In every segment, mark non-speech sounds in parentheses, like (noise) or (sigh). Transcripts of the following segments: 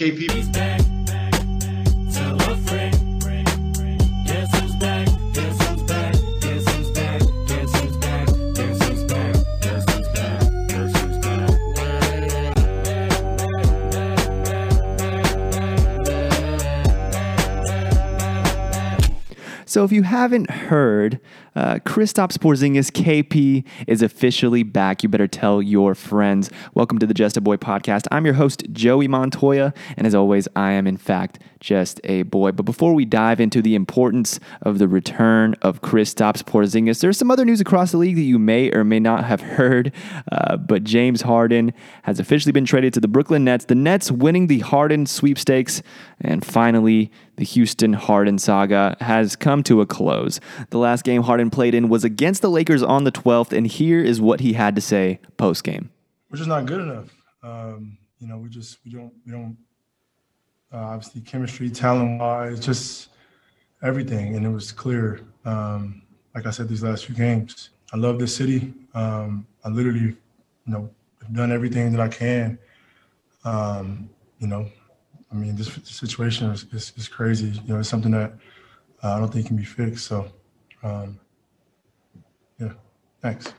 KP. So if you haven't heard, uh, Kristaps Porzingis KP is officially back. You better tell your friends. Welcome to the Just a Boy podcast. I'm your host Joey Montoya, and as always, I am in fact just a boy. But before we dive into the importance of the return of Kristaps Porzingis, there's some other news across the league that you may or may not have heard. Uh, but James Harden has officially been traded to the Brooklyn Nets. The Nets winning the Harden sweepstakes, and finally the Houston Harden saga has come to a close. The last game Harden played in was against the Lakers on the 12th, and here is what he had to say post game. We're just not good enough. Um, you know, we just we don't we don't uh, obviously chemistry, talent wise, just everything, and it was clear. Um, like I said, these last few games, I love this city. Um, I literally, you know, have done everything that I can. Um, you know, I mean, this situation is, is, is, crazy. You know, it's something that uh, I don't think can be fixed. So, um, yeah, thanks.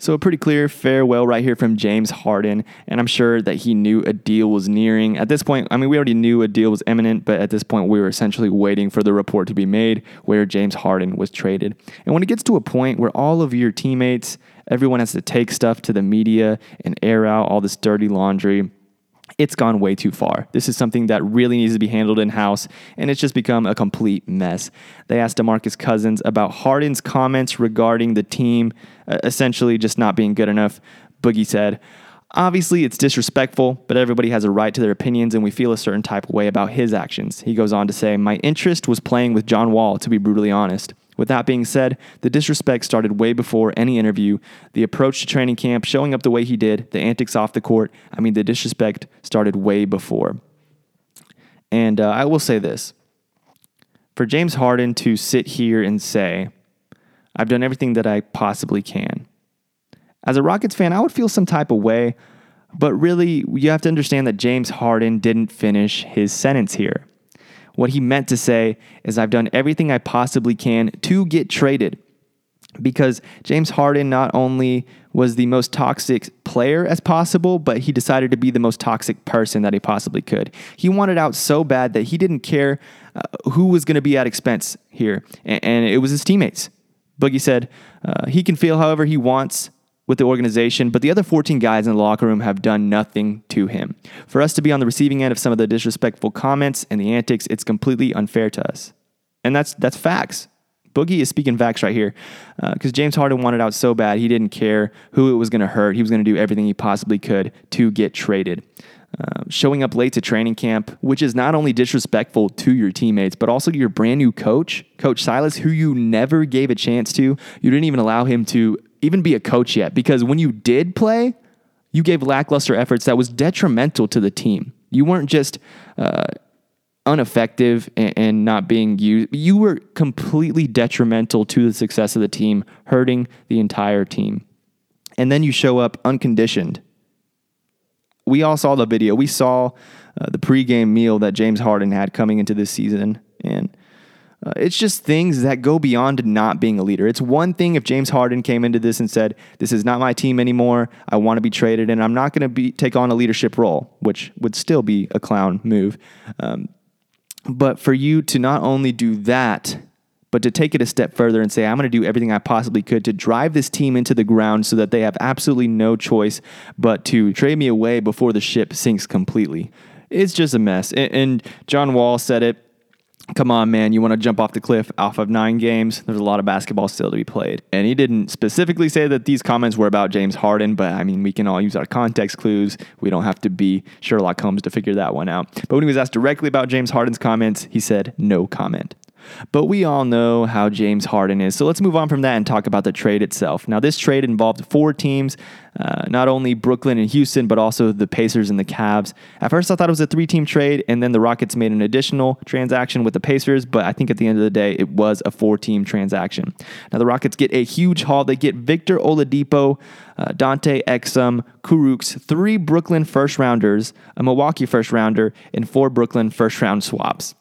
So, a pretty clear farewell right here from James Harden. And I'm sure that he knew a deal was nearing. At this point, I mean, we already knew a deal was imminent, but at this point, we were essentially waiting for the report to be made where James Harden was traded. And when it gets to a point where all of your teammates, everyone has to take stuff to the media and air out all this dirty laundry, it's gone way too far. This is something that really needs to be handled in house, and it's just become a complete mess. They asked DeMarcus Cousins about Harden's comments regarding the team uh, essentially just not being good enough. Boogie said, Obviously, it's disrespectful, but everybody has a right to their opinions, and we feel a certain type of way about his actions. He goes on to say, My interest was playing with John Wall, to be brutally honest. With that being said, the disrespect started way before any interview. The approach to training camp, showing up the way he did, the antics off the court, I mean, the disrespect started way before. And uh, I will say this for James Harden to sit here and say, I've done everything that I possibly can. As a Rockets fan, I would feel some type of way, but really, you have to understand that James Harden didn't finish his sentence here. What he meant to say is, I've done everything I possibly can to get traded. Because James Harden not only was the most toxic player as possible, but he decided to be the most toxic person that he possibly could. He wanted out so bad that he didn't care uh, who was going to be at expense here, and, and, it was his teammates. Boogie said uh, he can feel however he wants with the organization, but the other 14 guys in the locker room have done nothing to him. For us to be on the receiving end of some of the disrespectful comments and the antics, it's completely unfair to us. And that's that's facts. Boogie is speaking facts right here because uh, James Harden wanted out so bad he didn't care who it was going to hurt. He was going to do everything he possibly could to get traded. Uh, showing up late to training camp, which is not only disrespectful to your teammates, but also to your brand new coach, Coach Silas, who you never gave a chance to. You didn't even allow him to even be a coach yet because when you did play, you gave lackluster efforts that was detrimental to the team. You weren't just uh, ineffective and, and not being used, you were completely detrimental to the success of the team, hurting the entire team. And then you show up unconditioned. We all saw the video. We saw uh, the pregame meal that James Harden had coming into this season. And uh, it's just things that go beyond not being a leader. It's one thing if James Harden came into this and said, "This is not my team anymore. I want to be traded, and I'm not going to be take on a leadership role," which would still be a clown move. Um, but for you to not only do that, but to take it a step further and say, I'm going to do everything I possibly could to drive this team into the ground so that they have absolutely no choice but to trade me away before the ship sinks completely. It's just a mess. And John Wall said it come on, man, you want to jump off the cliff off of nine games? There's a lot of basketball still to be played. And he didn't specifically say that these comments were about James Harden, but I mean, we can all use our context clues. We don't have to be Sherlock Holmes to figure that one out. But when he was asked directly about James Harden's comments, he said, no comment. But we all know how James Harden is. So let's move on from that and talk about the trade itself. Now, this trade involved four teams, uh, not only Brooklyn and Houston, but also the Pacers and the Cavs. At first, I thought it was a three team trade, and then the Rockets made an additional transaction with the Pacers. But I think at the end of the day, it was a four team transaction. Now, the Rockets get a huge haul. They get Victor Oladipo, uh, Dante Exum, Kurucs, three Brooklyn first rounders, a Milwaukee first rounder, and four Brooklyn first round swaps.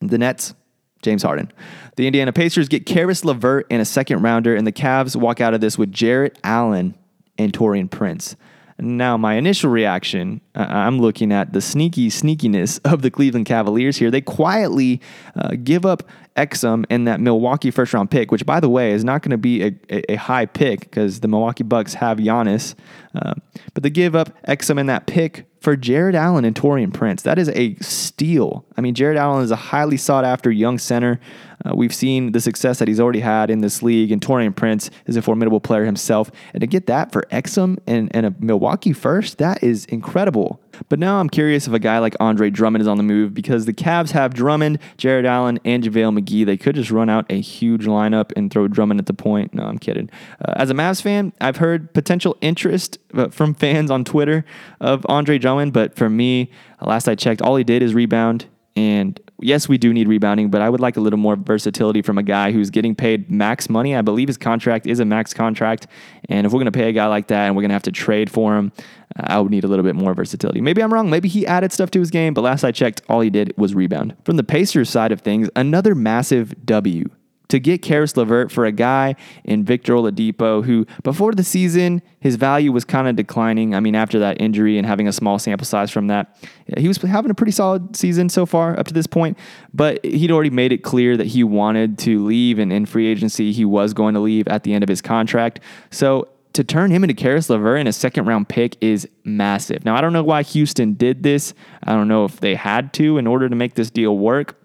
The Nets James Harden. The Indiana Pacers get Caris LeVert in a second rounder, and the Cavs walk out of this with Jarrett Allen and Taurean Prince. Now, my initial reaction, uh, I'm looking at the sneaky sneakiness of the Cleveland Cavaliers here. They quietly uh, give up Exum and that Milwaukee first round pick, which, by the way, is not going to be a, a, a, high pick because the Milwaukee Bucks have Giannis. Uh, but they give up Exum and that pick for Jarrett Allen and Taurean Prince. That is a steal. I mean, Jarrett Allen is a highly sought after young center. Uh, we've seen the success that he's already had in this league, and Taurean Prince is a formidable player himself. And to get that for Exum and, and a Milwaukee first, that is incredible. But now I'm curious if a guy like Andre Drummond is on the move because the Cavs have Drummond, Jarrett Allen, and JaVale McGee. They could just run out a huge lineup and throw Drummond at the point. No, I'm kidding. Uh, as a Mavs fan, I've heard potential interest uh, from fans on Twitter of Andre Drummond, but for me, last I checked, all he did is rebound and yes, we do need rebounding, but I would like a little more versatility from a guy who's getting paid max money. I believe his contract is a max contract. And if we're going to pay a guy like that and we're going to have to trade for him, I would need a little bit more versatility. Maybe I'm wrong. Maybe he added stuff to his game, but last I checked, all he did was rebound. From the Pacers side of things, another massive W to get Caris LeVert for a guy in Victor Oladipo, who before the season, his value was kind of declining. I mean, after that injury and having a small sample size from that, he was having a pretty solid season so far up to this point, but he'd already made it clear that he wanted to leave, and in free agency, he was going to leave at the end of his contract. So to turn him into Caris LeVert in a second round pick is massive. Now, I don't know why Houston did this. I don't know if they had to in order to make this deal work.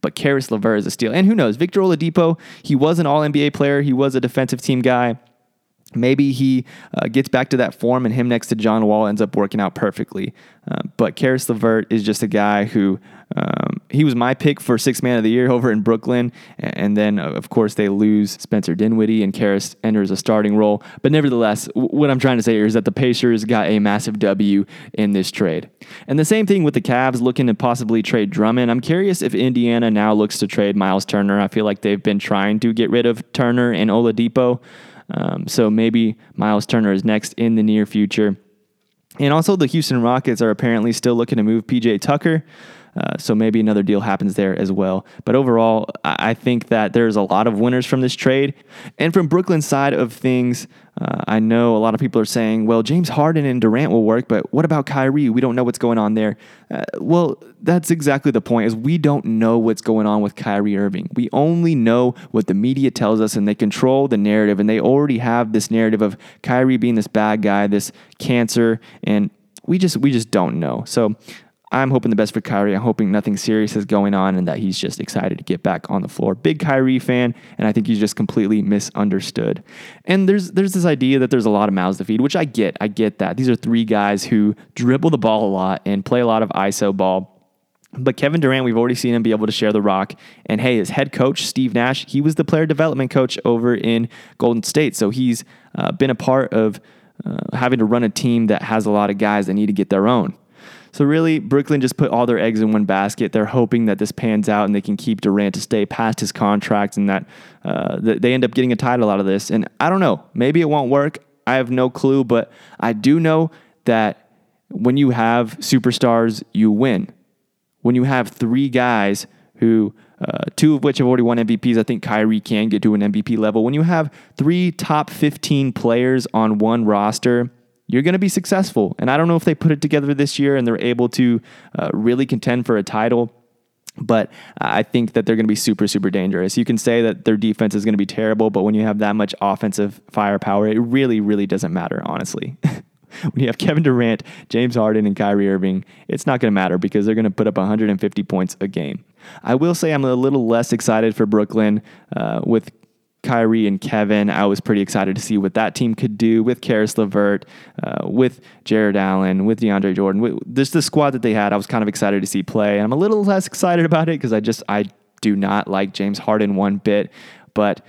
But Caris LeVert is a steal. And who knows? Victor Oladipo, he was an all NBA player, he was a defensive team guy. Maybe he uh, gets back to that form and him next to John Wall ends up working out perfectly. Uh, but Caris LeVert is just a guy who um, he was my pick for sixth man of the year over in Brooklyn. And then, uh, of course, they lose Spencer Dinwiddie and Caris enters a starting role. But nevertheless, what I'm trying to say here is that the Pacers got a massive W in this trade. And the same thing with the Cavs looking to possibly trade Drummond. I'm curious if Indiana now looks to trade Miles Turner. I feel like they've been trying to get rid of Turner and Oladipo. Um, so maybe Miles Turner is next in the near future. And also, the Houston Rockets are apparently still looking to move PJ Tucker. Uh, so maybe another deal happens there as well. But overall, I think that there's a lot of winners from this trade. And from Brooklyn's side of things, uh, I know a lot of people are saying, well, James Harden and Durant will work, but what about Kyrie? We don't know what's going on there. Uh, well, that's exactly the point is we don't know what's going on with Kyrie Irving. We only know what the media tells us and they control the narrative and they already have this narrative of Kyrie being this bad guy, this cancer and we just we just don't know. So I'm hoping the best for Kyrie. I'm hoping nothing serious is going on and that he's just excited to get back on the floor. Big Kyrie fan, and I think he's just completely misunderstood. And there's there's this idea that there's a lot of mouths to feed, which I get. I get that. These are three guys who dribble the ball a lot and play a lot of ISO ball. But Kevin Durant, we've already seen him be able to share the rock. And hey, his head coach, Steve Nash, he was the player development coach over in Golden State. So he's uh, been a part of uh, having to run a team that has a lot of guys that need to get their own. So really, Brooklyn just put all their eggs in one basket. They're hoping that this pans out and they can keep Durant to stay past his contract and that uh, they end up getting a title out of this. And I don't know, maybe it won't work. I have no clue, but I do know that when you have superstars, you win. When you have three guys who uh, two of which have already won MVPs. I think Kyrie can get to an MVP level. When you have three top 15 players on one roster, you're going to be successful. And I don't know if they put it together this year and they're able to uh, really contend for a title. But I think that they're going to be super, super dangerous. You can say that their defense is going to be terrible, but when you have that much offensive firepower, it really, really doesn't matter, honestly. (laughs) when you have Kevin Durant, James Harden, and Kyrie Irving, it's not going to matter because they're going to put up 150 points a game. I will say I'm a little less excited for Brooklyn uh, with Kyrie and Kevin. I was pretty excited to see what that team could do with Caris LeVert, uh, with Jarrett Allen, with DeAndre Jordan. With, this the squad that they had. I was kind of excited to see play. And I'm a little less excited about it because I just I do not like James Harden one bit, but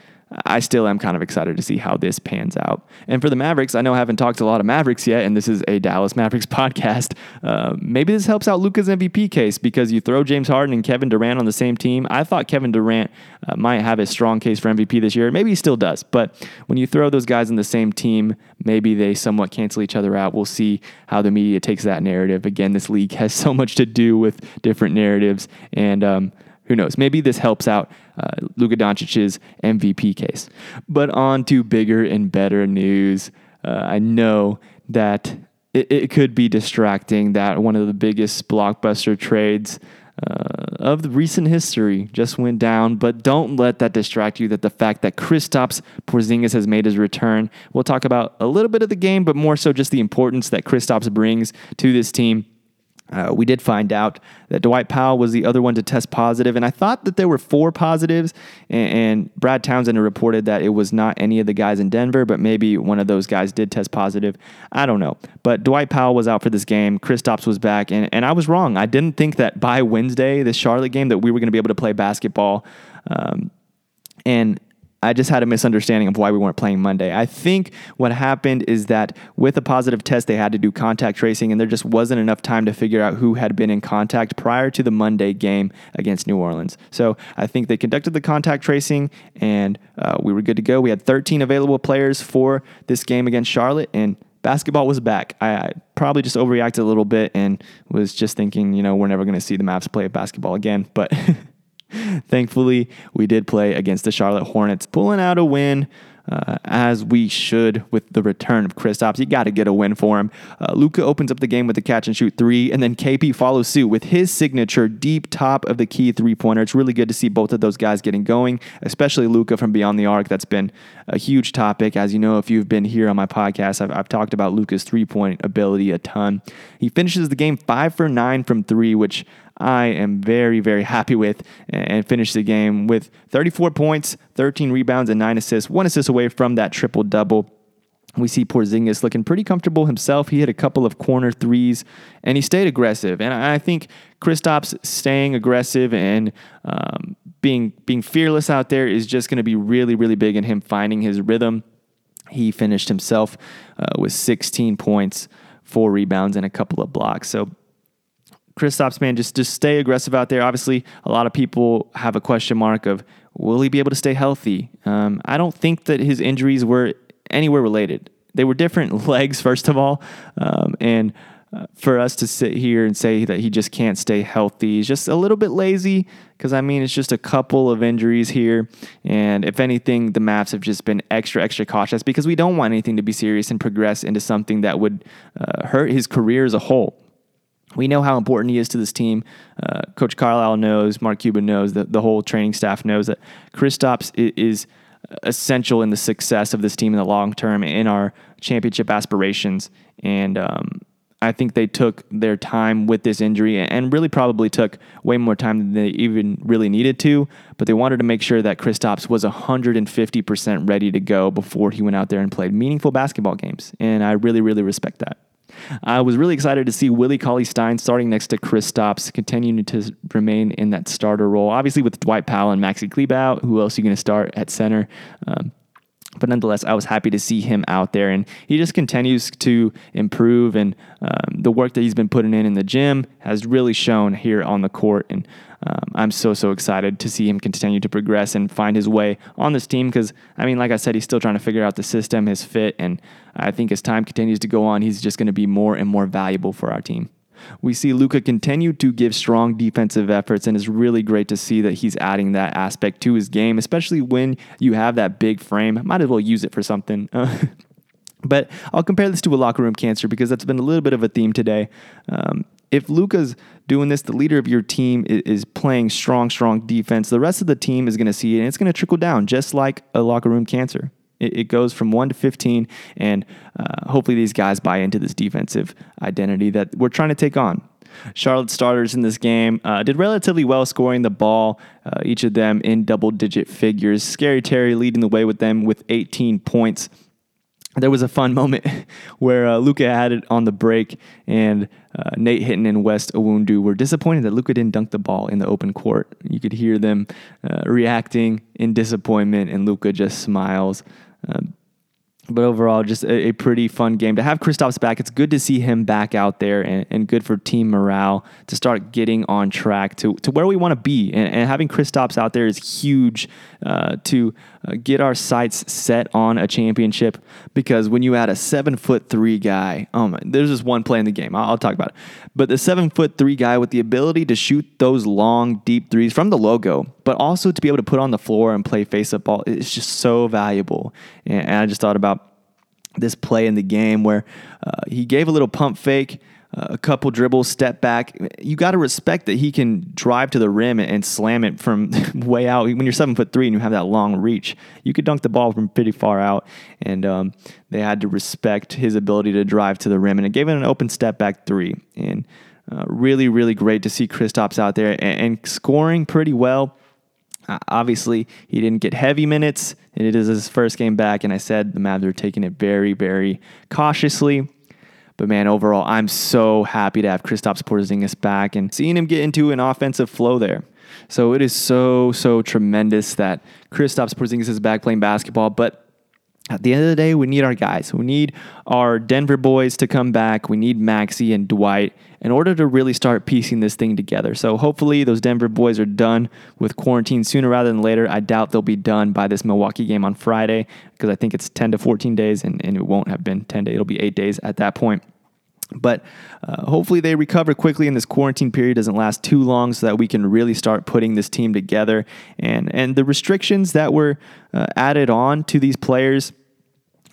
I still am kind of excited to see how this pans out. And for the Mavericks, I know I haven't talked a lot of Mavericks yet, and this is a Dallas (laughs) Mavericks podcast. Uh, maybe this helps out Luka's MVP case because you throw James Harden and Kevin Durant on the same team. I thought Kevin Durant uh, might have a strong case for MVP this year. Maybe he still does, but when you throw those guys in the same team, maybe they somewhat cancel each other out. We'll see how the media takes that narrative. Again, this league has (laughs) so much to do with different narratives, and um, who knows? Maybe this helps out uh, Luka Doncic's MVP case. But on to bigger and better news. Uh, I know that it, it, could be distracting that one of the biggest blockbuster trades uh, of the recent history just went down, but don't let that distract you. That the fact that Kristaps Porzingis has made his return. We'll talk about a little bit of the game, but more so just the importance that Kristaps brings to this team. Uh, we did find out that Dwight Powell was the other one to test positive, and I thought that there were four positives. And, and, Brad Townsend reported that it was not any of the guys in Denver, but maybe one of those guys did test positive. I don't know. But Dwight Powell was out for this game. Kristaps was back, and, and I was wrong. I didn't think that by Wednesday, the Charlotte game, that we were going to be able to play basketball. Um, and I just had a misunderstanding of why we weren't playing Monday. I think what happened is that with a positive test, they had to do contact tracing, and there just wasn't enough time to figure out who had been in contact prior to the Monday game against New Orleans. So I think they conducted the contact tracing, and uh, we were good to go. We had 13 available players for this game against Charlotte, and basketball was back. I, I, probably just overreacted a little bit and was just thinking, you know, we're never going to see the Mavs play basketball again. But (laughs) Thankfully, we did play against the Charlotte Hornets, pulling out a win. Uh, as we should with the return of Kristaps. You got to get a win for him. Uh, Luka opens up the game with a catch and shoot three, and then KP follows suit with his signature deep top of the key three pointer. It's really good to see both of those guys getting going, especially Luka from beyond the arc. That's been a huge topic. As you know, if you've been here on my podcast, I've, I've talked about Luka's three point ability a ton. He finishes the game five for nine from three, which I am very, very happy with and finish the game with 34 points, 13 rebounds, and nine assists, one assist away from that triple double. We see Porzingis looking pretty comfortable himself. He hit a couple of corner threes, and he stayed aggressive. And I think Kristaps staying aggressive and um, being being fearless out there is just going to be really, really big in him finding his rhythm. He finished himself uh, with 16 points, four rebounds, and a couple of blocks. So Kristaps, man, just just stay aggressive out there. Obviously, a lot of people have a question mark of will he be able to stay healthy? Um, I don't think that his injuries were anywhere related. They were different (laughs) legs, first of all, um, and uh, for us to sit here and say that he just can't stay healthy is just a little bit lazy. Because I mean, it's just a couple of injuries here, and if anything, the Mavs have just been extra, extra cautious because we don't want anything to be serious and progress into something that would uh, hurt his career as a whole we know how important he is to this team. Uh, Coach Carlisle knows, Mark Cuban knows, that the whole training staff knows that Chris Kristaps is essential in the success of this team in the long term in our championship aspirations. And um, I think they took their time with this injury and really probably took way more time than they even really needed to. But they wanted to make sure that Kristaps was 150% ready to go before he went out there and played meaningful basketball games. And I really, really respect that. I was really excited to see Willie Cauley Stein starting next to Kristaps, continuing to remain in that starter role. Obviously, with Dwight Powell and Maxi out, who else are you going to start at center? Um, but nonetheless, I was happy to see him out there, and he just continues to improve. And um, the work that he's been putting in in the gym has really shown here on the court. And um, I'm so so excited to see him continue to progress and find his way on this team. Because I mean, like I said, he's still trying to figure out the system, his fit, and I think as time continues to go on, he's just going to be more and more valuable for our team. We see Luka continue to give strong defensive efforts, and it's really great to see that he's adding that aspect to his game, especially when you have that big frame. Might as well use it for something. (laughs) but I'll compare this to a locker room cancer because that's been a little bit of a theme today. Um, if Luka's doing this, the leader of your team is, playing strong, strong defense, the rest of the team is going to see it and it's going to trickle down just like a locker room cancer. It, it goes from 1 to 15, and uh, hopefully these guys buy into this defensive identity that we're trying to take on. Charlotte starters in this game uh, did relatively well scoring the ball, uh, each of them in double digit figures. Scary Terry leading the way with them with 18 points. there was a fun (laughs) moment where uh, Luka had it on the break, and uh, Nate Hinton and Wes Iwundu were disappointed that Luka didn't dunk the ball in the open court. You could hear them uh, reacting in disappointment, and Luka just smiles. Um, but overall, just a, a, pretty fun game to have Kristaps back. It's good to see him back out there, and, and good for team morale to start getting on track to, to where we want to be. And, and, having Kristaps out there is huge uh, to uh, get our sights set on a championship. Because when you add a seven foot three guy, oh my, there's just one play in the game. I'll, I'll talk about it. But the seven foot three guy with the ability to shoot those long, deep threes from the logo, but also to be able to put on the floor and play face up ball, it's just so valuable. And, and I just thought about this play in the game where uh, he gave a little pump fake, a couple dribbles, step back. You got to respect that he can drive to the rim and slam it from (laughs) way out. When you're seven foot three and you have that long reach, you could dunk the ball from pretty far out. And um, they had to respect his ability to drive to the rim, and it gave him an open step back three. And uh, really, really great to see Kristaps out there and, and scoring pretty well. Uh, obviously, he didn't get heavy minutes. And it is his first game back, and I said the Mavs are taking it very, very cautiously. But man, overall, I'm so happy to have Kristaps Porzingis back and seeing him get into an offensive flow there. So it is so, so tremendous that Kristaps Porzingis is back playing basketball. But at the end of the day, we need our guys. We need our Denver boys to come back. We need Maxi and Dwight in order to really start piecing this thing together. So hopefully those Denver boys are done with quarantine sooner rather than later. I doubt they'll be done by this Milwaukee game on Friday because I think it's 10 to 14 days and, and it won't have been 10 days. It'll be eight days at that point. But uh, hopefully they recover quickly and this quarantine period doesn't last too long so that we can really start putting this team together. And, and the restrictions that were uh, added on to these players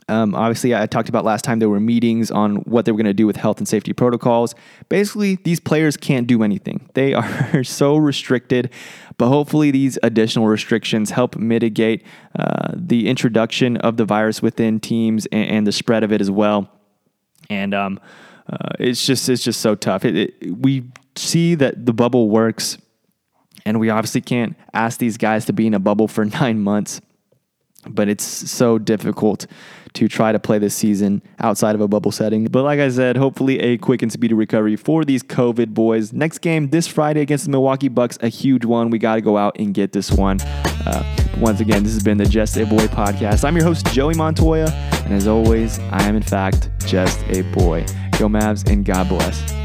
um, obviously, I talked about last time there were meetings on what they were going to do with health and safety protocols. Basically, these players can't do anything. (laughs) They are so restricted, but hopefully, these additional restrictions help mitigate uh, the introduction of the virus within teams and, and the spread of it as well. And um, uh, it's just it's just so tough. It, it, we see that the bubble works, and we obviously can't ask these guys to be in a bubble for (laughs) nine months but it's so difficult to try to play this season outside of a bubble setting. But like I said, hopefully a quick and speedy recovery for these COVID boys. Next game this Friday against the Milwaukee Bucks, a huge one. We got to go out and get this one. Uh, once again, this has been the Just a Boy podcast. I'm your host, Joey Montoya, and as always, I am in fact just a boy. Go Mavs and God bless.